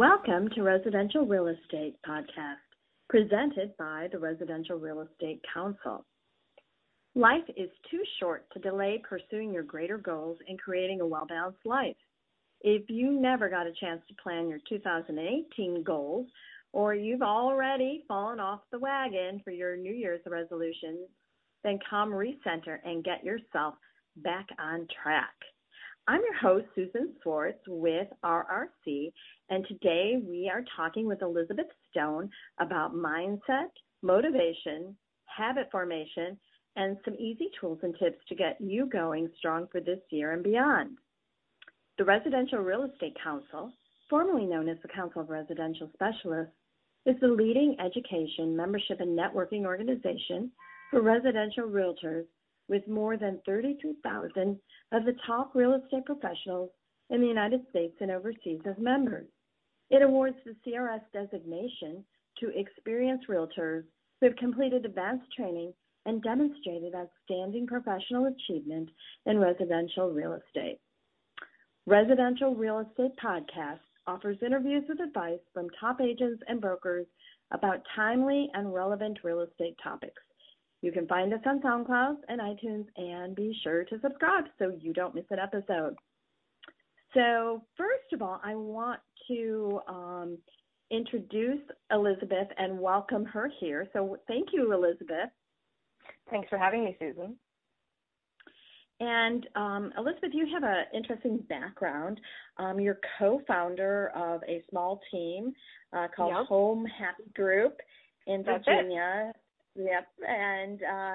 Welcome to Residential Real Estate Podcast, presented by the Residential Real Estate Council. Life is too short to delay pursuing your greater goals and creating a well balanced life. If you never got a chance to plan your 2018 goals, or you've already fallen off the wagon for your New Year's resolutions, then come recenter and get yourself back on track. I'm your host, Susan Swartz with RRC, and today we are talking with Elizabeth Stone about mindset, motivation, habit formation, and some easy tools and tips to get you going strong for this year and beyond. The Residential Real Estate Council, formerly known as the Council of Residential Specialists, is the leading education, membership, and networking organization for residential realtors with more than 33,000 of the top real estate professionals in the United States and overseas as members. It awards the CRS designation to experienced realtors who have completed advanced training and demonstrated outstanding professional achievement in residential real estate. Residential Real Estate Podcast offers interviews with advice from top agents and brokers about timely and relevant real estate topics. You can find us on SoundCloud and iTunes, and be sure to subscribe so you don't miss an episode. So, first of all, I want to um, introduce Elizabeth and welcome her here. So, thank you, Elizabeth. Thanks for having me, Susan. And um, Elizabeth, you have an interesting background. Um, you're co-founder of a small team uh, called yep. Home Happy Group in Virginia. Yep. And uh,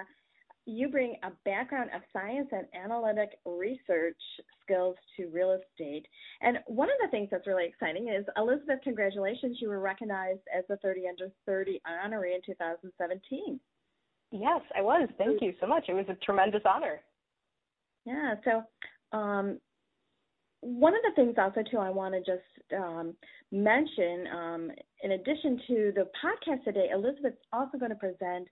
you bring a background of science and analytic research skills to real estate. And one of the things that's really exciting is Elizabeth, congratulations, you were recognized as the 30 under 30 honoree in 2017. Yes, I was. Thank you so much. It was a tremendous honor. Yeah. So, um, one of the things also too I want to just um, mention, um, in addition to the podcast today, Elizabeth's also going to present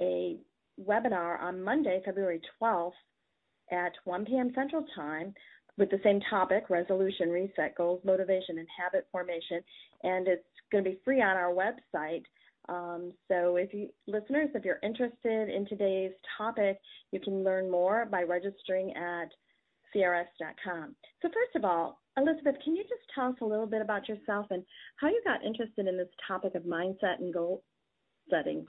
a webinar on Monday, February 12th at 1 p.m. Central Time with the same topic, resolution, reset, goals, motivation, and habit formation. And it's going to be free on our website. Um, so if you listeners, if you're interested in today's topic, you can learn more by registering at CRS.com. So, first of all, Elizabeth, can you just tell us a little bit about yourself and how you got interested in this topic of mindset and goal setting?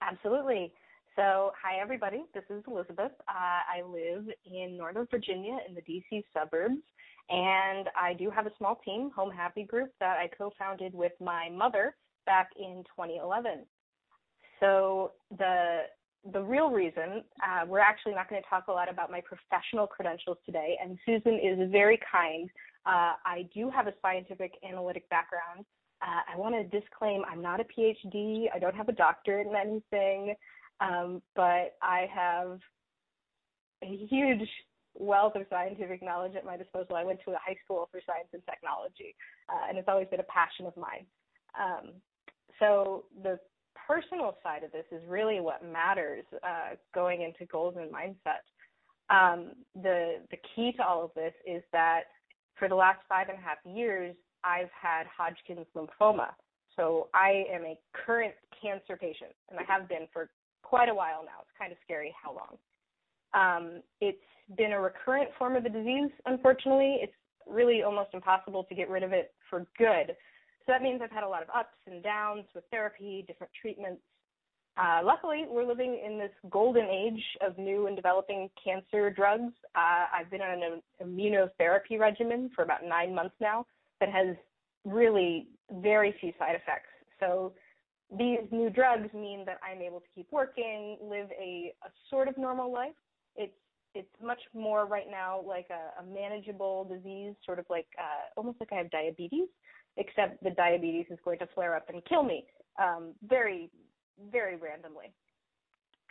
Absolutely. So, hi everybody. This is Elizabeth. Uh, I live in Northern Virginia in the DC suburbs, and I do have a small team, Home Happy Group, that I co-founded with my mother back in 2011. So the the real reason uh, we're actually not going to talk a lot about my professional credentials today, and Susan is very kind. Uh, I do have a scientific analytic background. Uh, I want to disclaim I'm not a PhD. I don't have a doctorate in anything, um, but I have a huge wealth of scientific knowledge at my disposal. I went to a high school for science and technology, uh, and it's always been a passion of mine. Um, so the personal side of this is really what matters uh, going into goals and mindset. Um, the the key to all of this is that for the last five and a half years, I've had Hodgkin's lymphoma. So I am a current cancer patient, and I have been for quite a while now. It's kind of scary how long. Um, it's been a recurrent form of the disease, unfortunately. It's really almost impossible to get rid of it for good. So that means I've had a lot of ups and downs with therapy, different treatments. Uh, luckily, we're living in this golden age of new and developing cancer drugs. Uh, I've been on an immunotherapy regimen for about nine months now that has really very few side effects. So these new drugs mean that I'm able to keep working, live a, a sort of normal life. It's it's much more right now like a, a manageable disease, sort of like uh, almost like I have diabetes except the diabetes is going to flare up and kill me um, very, very randomly.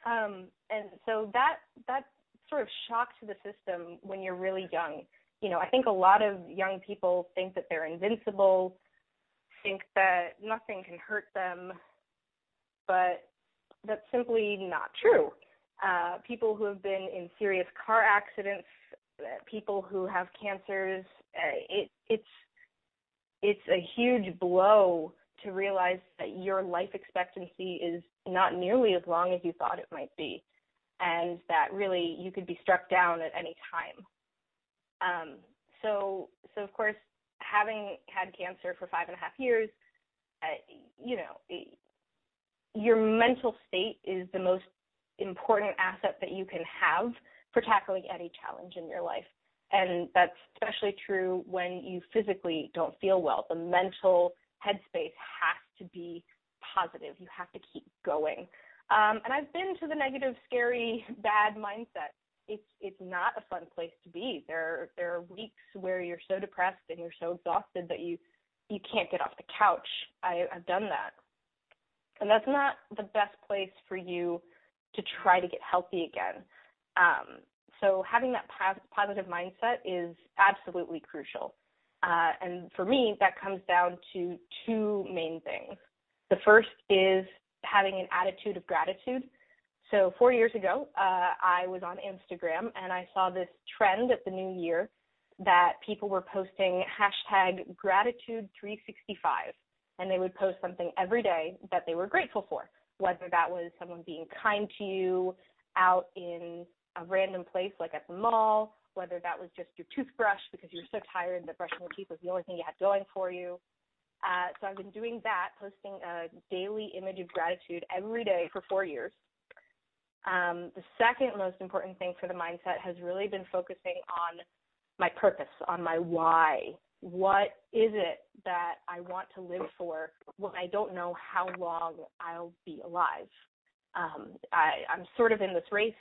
Um, and so that that sort of shock to the system when you're really young. You know, I think a lot of young people think that they're invincible, think that nothing can hurt them, but that's simply not true. Uh, people who have been in serious car accidents, uh, people who have cancers, uh, it, it's it's a huge blow to realize that your life expectancy is not nearly as long as you thought it might be, and that really you could be struck down at any time. Um, so, so of course, having had cancer for five and a half years, uh, you know, it, your mental state is the most important asset that you can have for tackling any challenge in your life. And that's especially true when you physically don't feel well. The mental headspace has to be positive. You have to keep going. Um, and I've been to the negative, scary, bad mindset. It's it's not a fun place to be. There there are weeks where you're so depressed and you're so exhausted that you you can't get off the couch. I, I've done that, and that's not the best place for you to try to get healthy again. Um, so having that positive mindset is absolutely crucial. Uh, and for me, that comes down to two main things. The first is having an attitude of gratitude. So four years ago, uh, I was on Instagram and I saw this trend at the new year that people were posting hashtag gratitude 365 and they would post something every day that they were grateful for, whether that was someone being kind to you out in a random place like at the mall, whether that was just your toothbrush because you were so tired that brushing your teeth was the only thing you had going for you. Uh, so I've been doing that, posting a daily image of gratitude every day for four years. Um, the second most important thing for the mindset has really been focusing on my purpose, on my why. What is it that I want to live for when I don't know how long I'll be alive? Um, I, I'm sort of in this race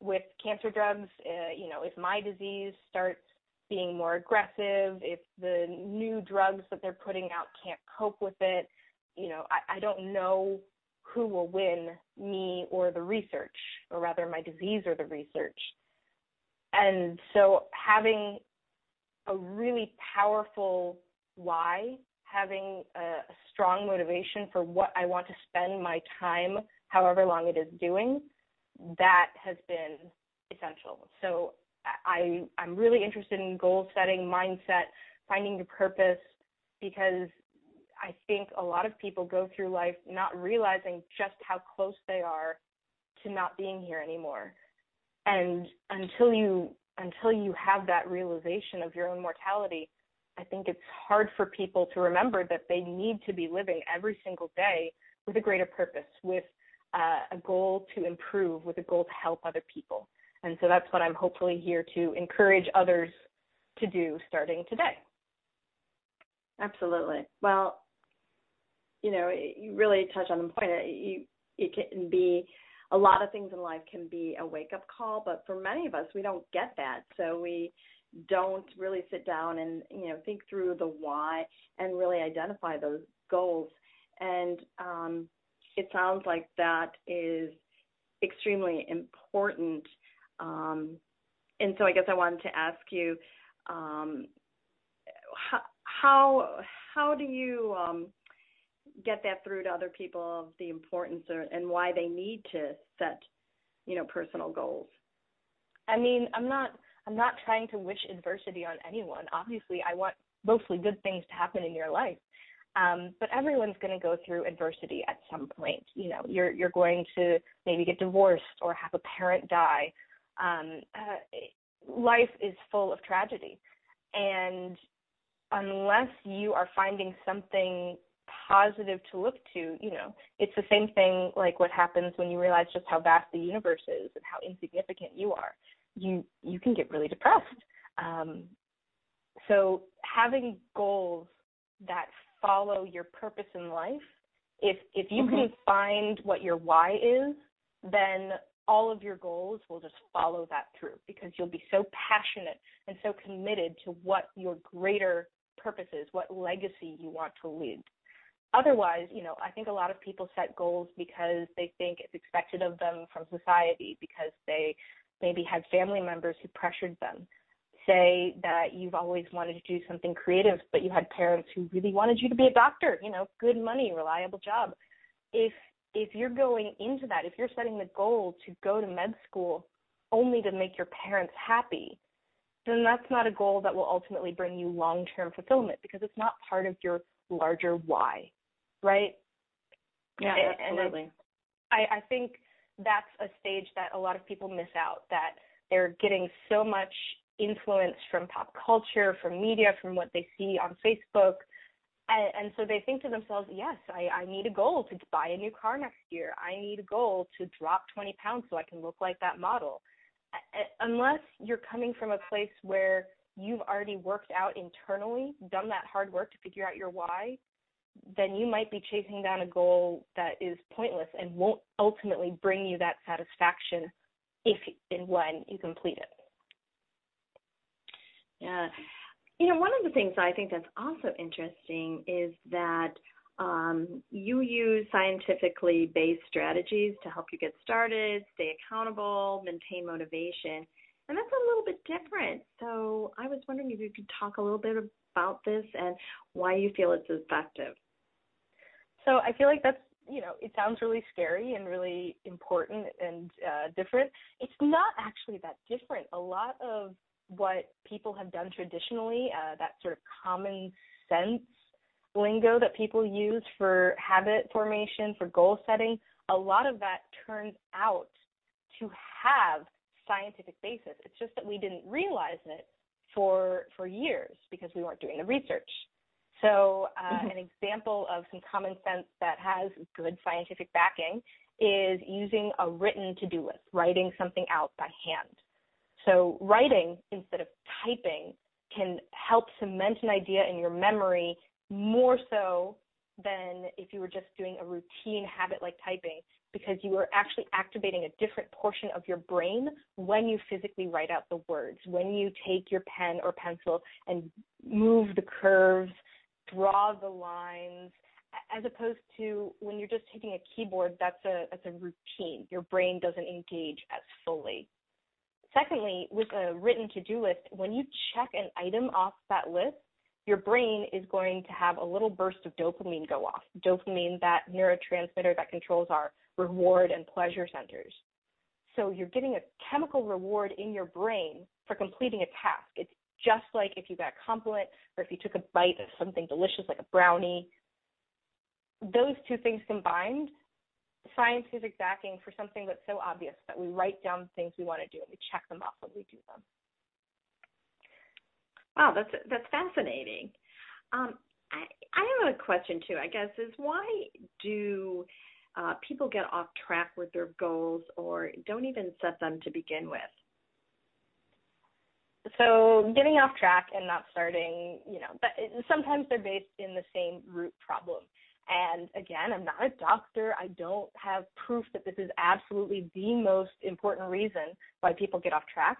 with cancer drugs, uh, you know, if my disease starts being more aggressive, if the new drugs that they're putting out can't cope with it, you know, I, I don't know who will win, me or the research, or rather my disease or the research. And so having a really powerful why, having a, a strong motivation for what I want to spend my time, however long it is doing, that has been essential. So I I'm really interested in goal setting, mindset, finding your purpose because I think a lot of people go through life not realizing just how close they are to not being here anymore. And until you until you have that realization of your own mortality, I think it's hard for people to remember that they need to be living every single day with a greater purpose, with uh, a goal to improve, with a goal to help other people. And so that's what I'm hopefully here to encourage others to do starting today. Absolutely. Well, you know, you really touch on the point. You, it can be a lot of things in life can be a wake up call, but for many of us, we don't get that. So we don't really sit down and you know think through the why and really identify those goals. And um, it sounds like that is extremely important. Um, and so I guess I wanted to ask you um, how, how do you um, get that through to other people of the importance or, and why they need to set you know personal goals? I mean, I'm not I'm not trying to wish adversity on anyone. Obviously, I want mostly good things to happen in your life. Um, but everyone's going to go through adversity at some point. You know, you're you're going to maybe get divorced or have a parent die. Um, uh, life is full of tragedy, and unless you are finding something positive to look to, you know, it's the same thing like what happens when you realize just how vast the universe is and how insignificant you are. You you can get really depressed. Um, so having goals that follow your purpose in life, if if you mm-hmm. can find what your why is, then all of your goals will just follow that through because you'll be so passionate and so committed to what your greater purpose is, what legacy you want to leave. Otherwise, you know, I think a lot of people set goals because they think it's expected of them from society because they maybe had family members who pressured them say that you've always wanted to do something creative, but you had parents who really wanted you to be a doctor, you know, good money, reliable job. If if you're going into that, if you're setting the goal to go to med school only to make your parents happy, then that's not a goal that will ultimately bring you long term fulfillment because it's not part of your larger why, right? Yeah, absolutely. I, I think that's a stage that a lot of people miss out that they're getting so much influence from pop culture, from media, from what they see on Facebook. And, and so they think to themselves, yes, I, I need a goal to buy a new car next year. I need a goal to drop 20 pounds so I can look like that model. Unless you're coming from a place where you've already worked out internally, done that hard work to figure out your why, then you might be chasing down a goal that is pointless and won't ultimately bring you that satisfaction if and when you complete it. Yeah. You know, one of the things I think that's also interesting is that um, you use scientifically based strategies to help you get started, stay accountable, maintain motivation. And that's a little bit different. So I was wondering if you could talk a little bit about this and why you feel it's effective. So I feel like that's you know it sounds really scary and really important and uh, different. It's not actually that different. A lot of what people have done traditionally, uh, that sort of common sense lingo that people use for habit formation, for goal setting, a lot of that turns out to have scientific basis. It's just that we didn't realize it for for years because we weren't doing the research. So, uh, mm-hmm. an example of some common sense that has good scientific backing is using a written to do list, writing something out by hand. So, writing instead of typing can help cement an idea in your memory more so than if you were just doing a routine habit like typing because you are actually activating a different portion of your brain when you physically write out the words, when you take your pen or pencil and move the curves draw the lines as opposed to when you're just hitting a keyboard that's a that's a routine. Your brain doesn't engage as fully secondly with a written to-do list when you check an item off that list your brain is going to have a little burst of dopamine go off dopamine that neurotransmitter that controls our reward and pleasure centers so you're getting a chemical reward in your brain for completing a task it's just like if you got a compliment or if you took a bite of something delicious like a brownie. Those two things combined, scientific backing for something that's so obvious that we write down the things we want to do and we check them off when we do them. Wow, that's that's fascinating. Um, I, I have a question too. I guess is why do uh, people get off track with their goals or don't even set them to begin with? so getting off track and not starting, you know, but sometimes they're based in the same root problem. And again, I'm not a doctor. I don't have proof that this is absolutely the most important reason why people get off track.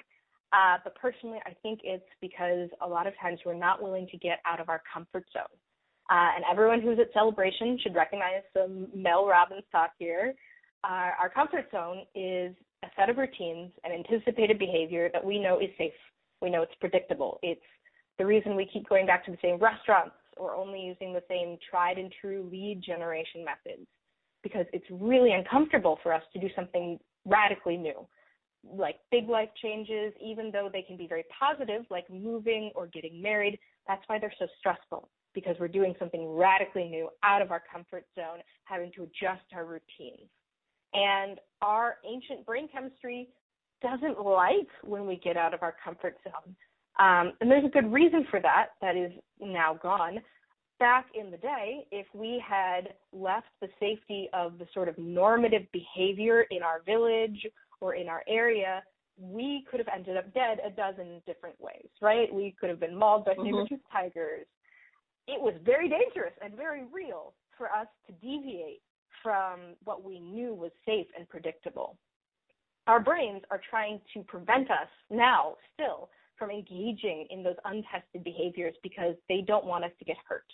Uh, but personally, I think it's because a lot of times we're not willing to get out of our comfort zone. Uh, and everyone who's at Sell-a-bration should recognize some Mel Robbins talk here. Uh, our comfort zone is a set of routines and anticipated behavior that we know is safe we know it's predictable. It's the reason we keep going back to the same restaurants or only using the same tried and true lead generation methods because it's really uncomfortable for us to do something radically new. Like big life changes, even though they can be very positive, like moving or getting married, that's why they're so stressful because we're doing something radically new out of our comfort zone, having to adjust our routines. And our ancient brain chemistry doesn't like when we get out of our comfort zone. Um, and there's a good reason for that that is now gone. Back in the day, if we had left the safety of the sort of normative behavior in our village or in our area, we could have ended up dead a dozen different ways, right? We could have been mauled by mm-hmm. saber-toothed tigers. It was very dangerous and very real for us to deviate from what we knew was safe and predictable our brains are trying to prevent us now still from engaging in those untested behaviors because they don't want us to get hurt.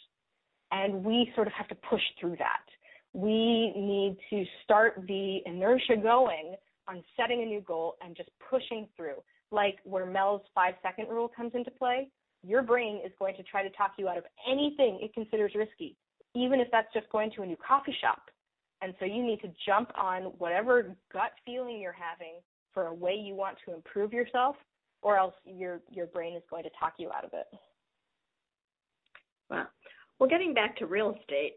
And we sort of have to push through that. We need to start the inertia going on setting a new goal and just pushing through. Like where Mel's five second rule comes into play, your brain is going to try to talk you out of anything it considers risky, even if that's just going to a new coffee shop and so you need to jump on whatever gut feeling you're having for a way you want to improve yourself or else your your brain is going to talk you out of it. Wow. Well, getting back to real estate,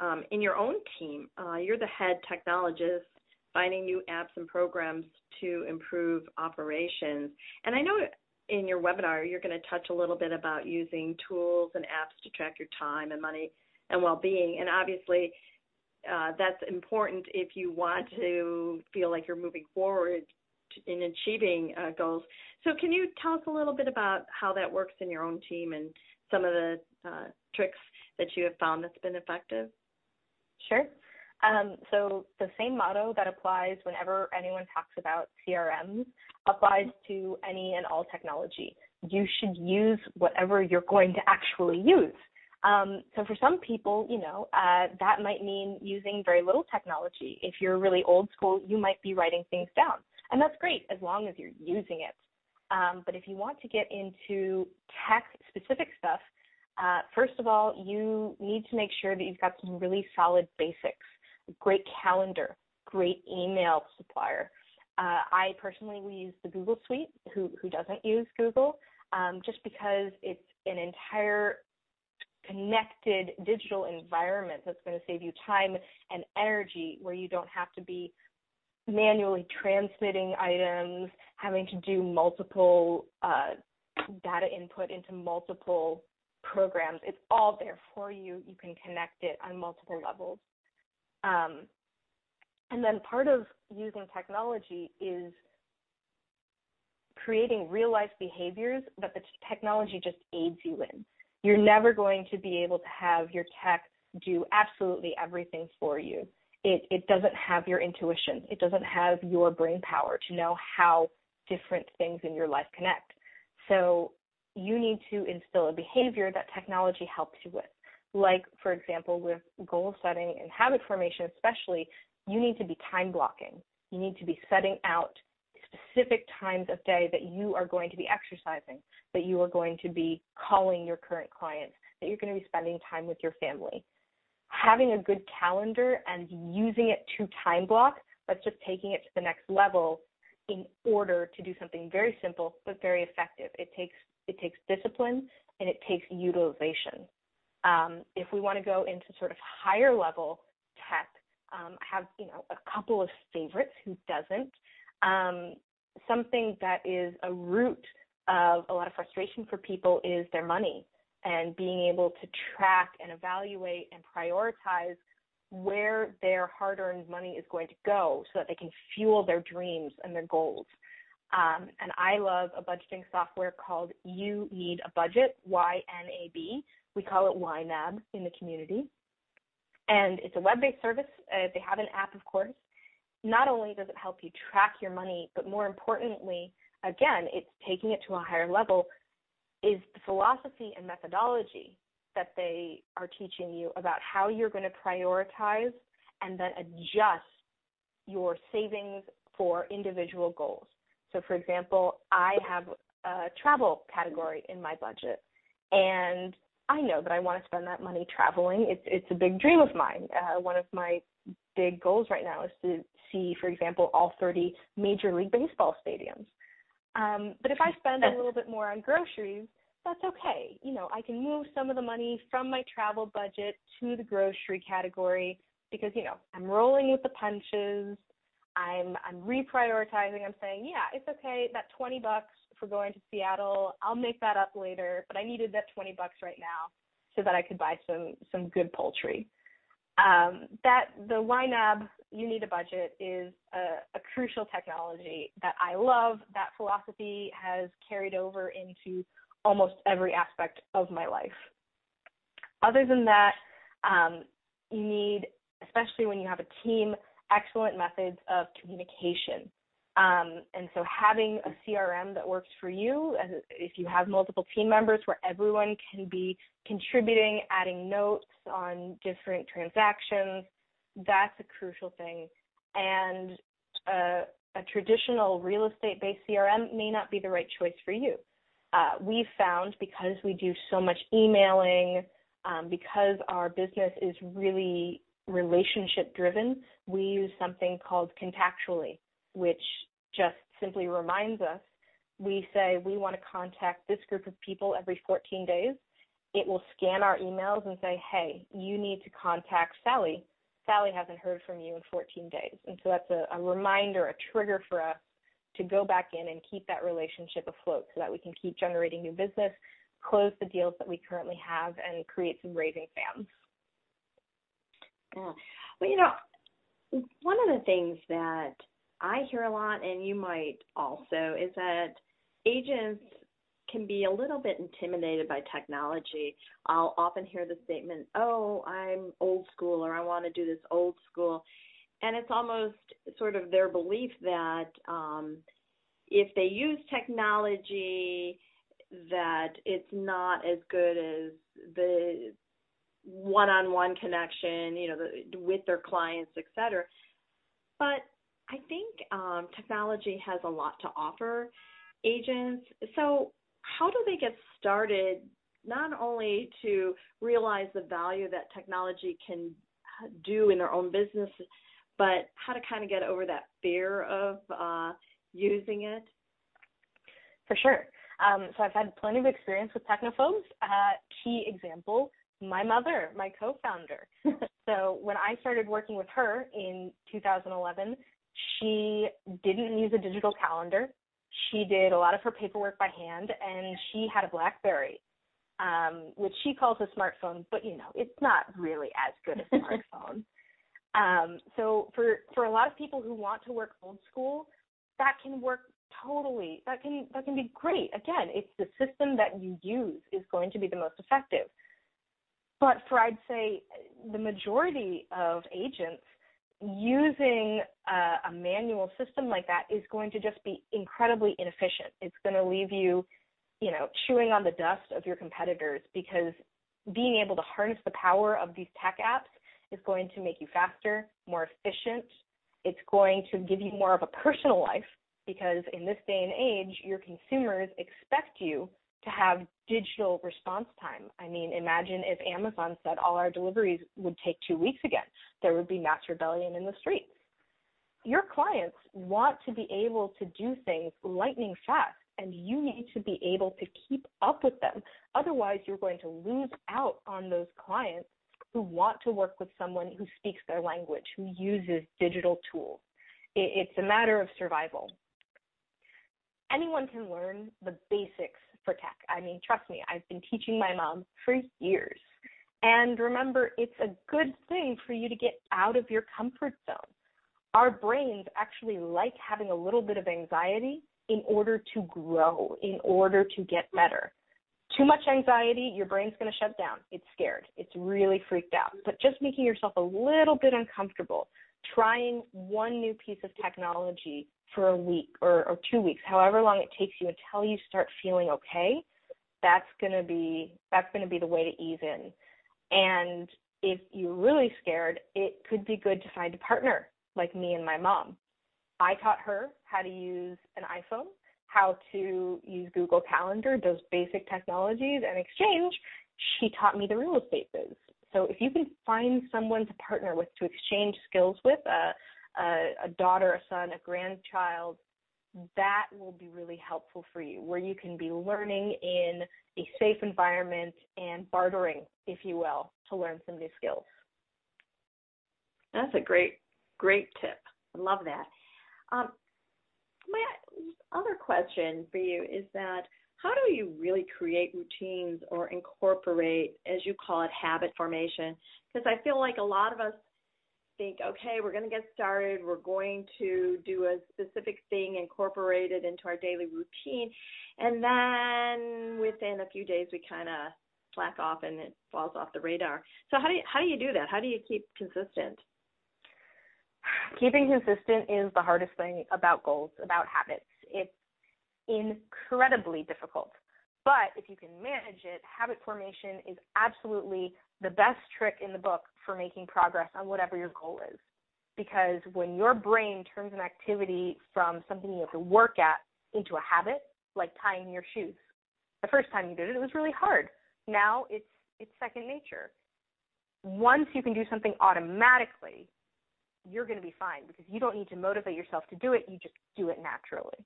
um, in your own team, uh, you're the head technologist, finding new apps and programs to improve operations. And I know in your webinar you're going to touch a little bit about using tools and apps to track your time and money and well-being. And obviously, uh, that's important if you want to feel like you're moving forward in achieving uh, goals. So, can you tell us a little bit about how that works in your own team and some of the uh, tricks that you have found that's been effective? Sure. Um, so the same motto that applies whenever anyone talks about CRMs applies to any and all technology. You should use whatever you're going to actually use. Um, so for some people, you know, uh, that might mean using very little technology. If you're really old school, you might be writing things down, and that's great as long as you're using it. Um, but if you want to get into tech-specific stuff, uh, first of all, you need to make sure that you've got some really solid basics. a Great calendar, great email supplier. Uh, I personally use the Google Suite. Who who doesn't use Google? Um, just because it's an entire connected digital environment that's going to save you time and energy where you don't have to be manually transmitting items, having to do multiple uh, data input into multiple programs. It's all there for you. You can connect it on multiple levels. Um, and then part of using technology is creating real life behaviors that the technology just aids you in you're never going to be able to have your tech do absolutely everything for you. It, it doesn't have your intuition. It doesn't have your brain power to know how different things in your life connect. So you need to instill a behavior that technology helps you with. Like, for example, with goal setting and habit formation, especially, you need to be time blocking. You need to be setting out specific times of day that you are going to be exercising, that you are going to be calling your current clients, that you're going to be spending time with your family. Having a good calendar and using it to time block, that's just taking it to the next level in order to do something very simple but very effective. It takes it takes discipline and it takes utilization. Um, if we want to go into sort of higher level tech, um, I have you know a couple of favorites. Who doesn't? Um, something that is a root of a lot of frustration for people is their money and being able to track and evaluate and prioritize where their hard earned money is going to go so that they can fuel their dreams and their goals. Um, and I love a budgeting software called You Need a Budget, Y N A B. We call it YNAB in the community. And it's a web based service. Uh, they have an app, of course, not only does it help you track your money, but more importantly, again, it's taking it to a higher level, is the philosophy and methodology that they are teaching you about how you're going to prioritize and then adjust your savings for individual goals. So, for example, I have a travel category in my budget, and I know that I want to spend that money traveling. It's it's a big dream of mine. Uh, one of my big goals right now is to see, for example, all 30 Major League Baseball stadiums. Um, but if I spend a little bit more on groceries, that's okay. You know, I can move some of the money from my travel budget to the grocery category because you know I'm rolling with the punches. I'm I'm reprioritizing. I'm saying, yeah, it's okay. That 20 bucks for going to Seattle, I'll make that up later. But I needed that 20 bucks right now so that I could buy some some good poultry um, that the YNAB, you need a budget, is a, a, crucial technology that I love. That philosophy has carried over into almost every aspect of my life. Other than that, um, you need, especially when you have a team, excellent methods of communication. Um, and so having a CRM that works for you, if you have multiple team members where everyone can be contributing, adding notes on different transactions, that's a crucial thing. And a, a traditional real estate based CRM may not be the right choice for you. Uh, we've found because we do so much emailing, um, because our business is really relationship driven, we use something called Contactually which just simply reminds us we say we want to contact this group of people every 14 days, it will scan our emails and say, hey, you need to contact Sally. Sally hasn't heard from you in 14 days. And so that's a, a reminder, a trigger for us to go back in and keep that relationship afloat so that we can keep generating new business, close the deals that we currently have, and create some raving fans. Yeah. Well, you know, one of the things that I hear a lot, and you might also, is that agents can be a little bit intimidated by technology. I'll often hear the statement, "Oh, I'm old school," or "I want to do this old school," and it's almost sort of their belief that um, if they use technology, that it's not as good as the one-on-one connection, you know, the, with their clients, et cetera. But I think um, technology has a lot to offer agents. So, how do they get started? Not only to realize the value that technology can do in their own business, but how to kind of get over that fear of uh, using it. For sure. Um, so I've had plenty of experience with technophobes. Uh, key example my mother, my co-founder. so when I started working with her in 2011, she didn't use a digital calendar. She did a lot of her paperwork by hand, and she had a BlackBerry, um, which she calls a smartphone, but you know it's not really as good a smartphone. Um, so for for a lot of people who want to work old school, that can work totally. That can that can be great. Again, it's the system that you use is going to be the most effective. But for I'd say the majority of agents using a, a manual system like that is going to just be incredibly inefficient. It's going to leave you, you know, chewing on the dust of your competitors because being able to harness the power of these tech apps is going to make you faster, more efficient. It's going to give you more of a personal life because in this day and age, your consumers expect you to have digital response time. I mean, imagine if Amazon said all our deliveries would take two weeks again. There would be mass rebellion in the streets. Your clients want to be able to do things lightning fast, and you need to be able to keep up with them. Otherwise, you're going to lose out on those clients who want to work with someone who speaks their language, who uses digital tools. It's a matter of survival. Anyone can learn the basics for tech. I mean, trust me, I've been teaching my mom for years. And remember, it's a good thing for you to get out of your comfort zone. Our brains actually like having a little bit of anxiety in order to grow, in order to get better. Too much anxiety, your brain's going to shut down. It's scared. It's really freaked out. But just making yourself a little bit uncomfortable, trying one new piece of technology for a week or, or two weeks, however long it takes you until you start feeling okay, that's gonna be that's gonna be the way to ease in. And if you're really scared, it could be good to find a partner like me and my mom. I taught her how to use an iPhone, how to use Google Calendar, those basic technologies, and exchange. She taught me the real estate biz. So if you can find someone to partner with to exchange skills with, uh, a, a daughter, a son, a grandchild, that will be really helpful for you, where you can be learning in a safe environment and bartering, if you will, to learn some new skills. That's a great, great tip. I love that. Um, my other question for you is that how do you really create routines or incorporate, as you call it, habit formation? Because I feel like a lot of us think, okay, we're going to get started. We're going to do a specific thing, incorporate it into our daily routine. And then within a few days, we kind of slack off and it falls off the radar. So how do you, how do you do that? How do you keep consistent? Keeping consistent is the hardest thing about goals, about habits. It's incredibly difficult. But if you can manage it, habit formation is absolutely the best trick in the book for making progress on whatever your goal is. Because when your brain turns an activity from something you have to work at into a habit, like tying your shoes, the first time you did it, it was really hard. Now it's it's second nature. Once you can do something automatically, you're going to be fine because you don't need to motivate yourself to do it. You just do it naturally.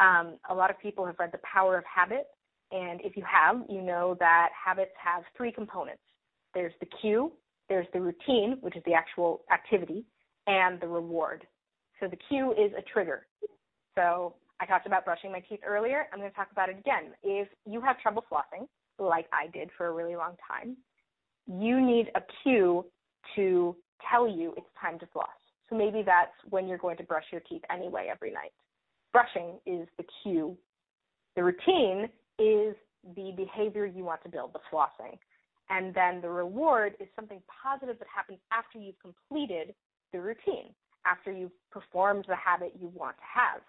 Um, a lot of people have read The Power of Habit, and if you have, you know that habits have three components. There's the cue, there's the routine, which is the actual activity, and the reward. So the cue is a trigger. So I talked about brushing my teeth earlier. I'm going to talk about it again. If you have trouble flossing, like I did for a really long time, you need a cue to tell you it's time to floss. So maybe that's when you're going to brush your teeth anyway every night. Brushing is the cue. The routine is the behavior you want to build, the flossing. And then the reward is something positive that happens after you've completed the routine, after you've performed the habit you want to have.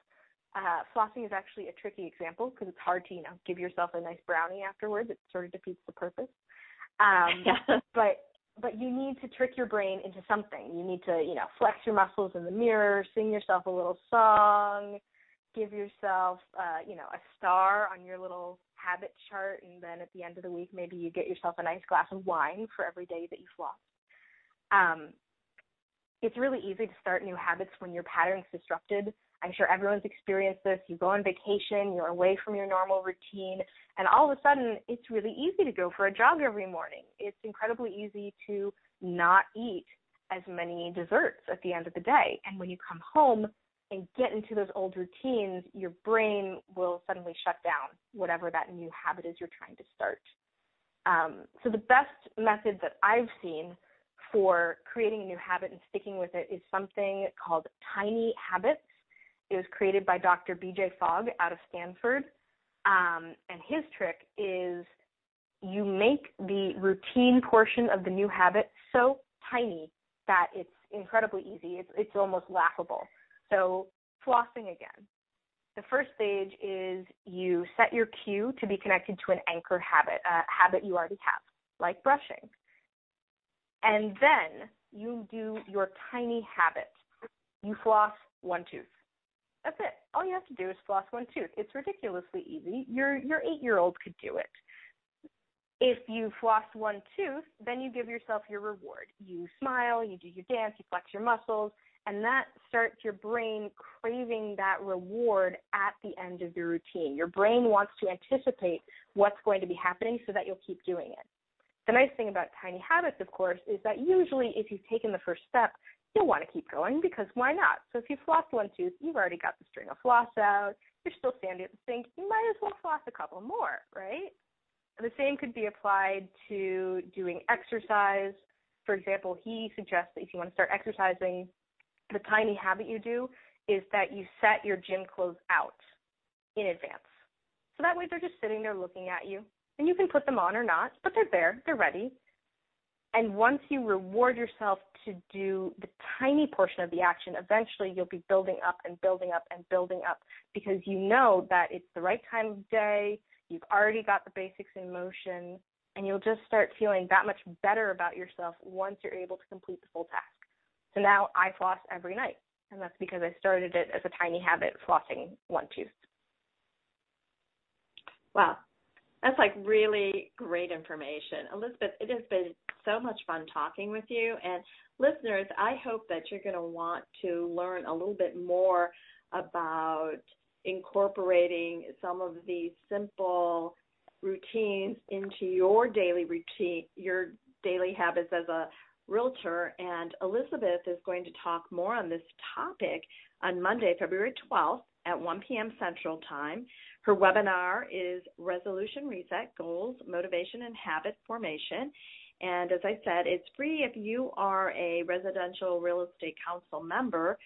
Uh, flossing is actually a tricky example because it's hard to, you know, give yourself a nice brownie afterwards. It sort of defeats the purpose. Um, but but you need to trick your brain into something. You need to, you know, flex your muscles in the mirror, sing yourself a little song, give yourself, uh, you know, a star on your little habit chart, and then at the end of the week, maybe you get yourself a nice glass of wine for every day that you floss. Um, it's really easy to start new habits when your pattern's disrupted. I'm sure everyone's experienced this. You go on vacation, you're away from your normal routine, and all of a sudden, it's really easy to go for a jog every morning. It's incredibly easy to not eat as many desserts at the end of the day. And when you come home, and get into those old routines, your brain will suddenly shut down whatever that new habit is you're trying to start. Um, so the best method that I've seen for creating a new habit and sticking with it is something called Tiny Habits. It was created by Dr. BJ Fogg out of Stanford. Um, and his trick is you make the routine portion of the new habit so tiny that it's incredibly easy. It's, it's almost laughable. So flossing again. The first stage is you set your cue to be connected to an anchor habit, a habit you already have, like brushing. And then you do your tiny habit. You floss one tooth. That's it. All you have to do is floss one tooth. It's ridiculously easy. Your your eight year old could do it. If you floss one tooth, then you give yourself your reward. You smile, you do your dance, you flex your muscles, and that starts your brain craving that reward at the end of your routine. Your brain wants to anticipate what's going to be happening so that you'll keep doing it. The nice thing about tiny habits, of course, is that usually if you've taken the first step, you'll want to keep going because why not? So if you floss one tooth, you've already got the string of floss out, you're still standing at the sink, you might as well floss a couple more, right? The same could be applied to doing exercise. For example, he suggests that if you want to start exercising the tiny habit you do is that you set your gym clothes out in advance. So that way they're just sitting there looking at you. And you can put them on or not, but they're there, they're ready. And once you reward yourself to do the tiny portion of the action, eventually you'll be building up and building up and building up because you know that it's the right time of day, you've already got the basics in motion, and you'll just start feeling that much better about yourself once you're able to complete the full task. So now I floss every night, and that's because I started it as a tiny habit, flossing one tooth. Wow, that's like really great information. Elizabeth, it has been so much fun talking with you. And listeners, I hope that you're going to want to learn a little bit more about incorporating some of these simple routines into your daily routine, your daily habits as a realtor, and Elizabeth is going to talk more on this topic on Monday, February 12th at 1 p.m. Central Time. Her webinar is Resolution Reset Goals, Motivation, and Habit Formation. And as I said, it's free if you are a residential real estate council member,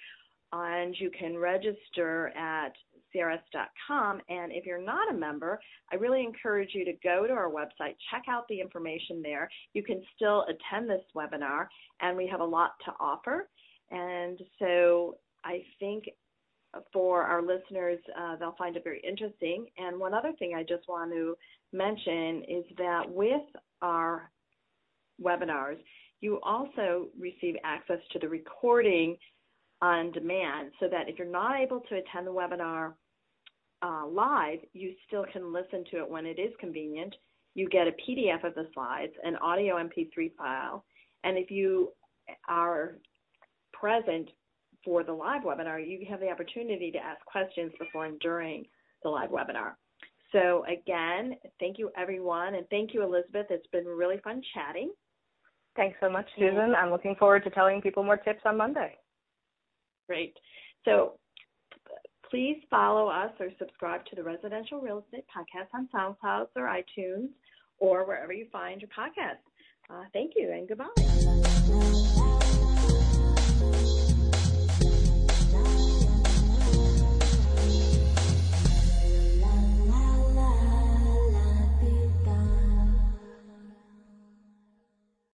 and you can register at CRS.com. And if you're not a member, I really encourage you to go to our website, check out the information there. You can still attend this webinar, and we have a lot to offer. And so I think for our listeners, uh, they'll find it very interesting. And one other thing I just want to mention is that with our webinars, you also receive access to the recording on demand so that if you're not able to attend the webinar uh, live, you still can listen to it when it is convenient. You get a PDF of the slides, an audio MP3 file, and if you are present for the live webinar, you have the opportunity to ask questions before and during the live webinar. So again, thank you everyone, and thank you Elizabeth. It's been really fun chatting. Thanks so much, Susan. I'm looking forward to telling people more tips on Monday. Great. So please follow us or subscribe to the Residential Real Estate Podcast on SoundCloud or iTunes or wherever you find your podcast. Uh, thank you and goodbye.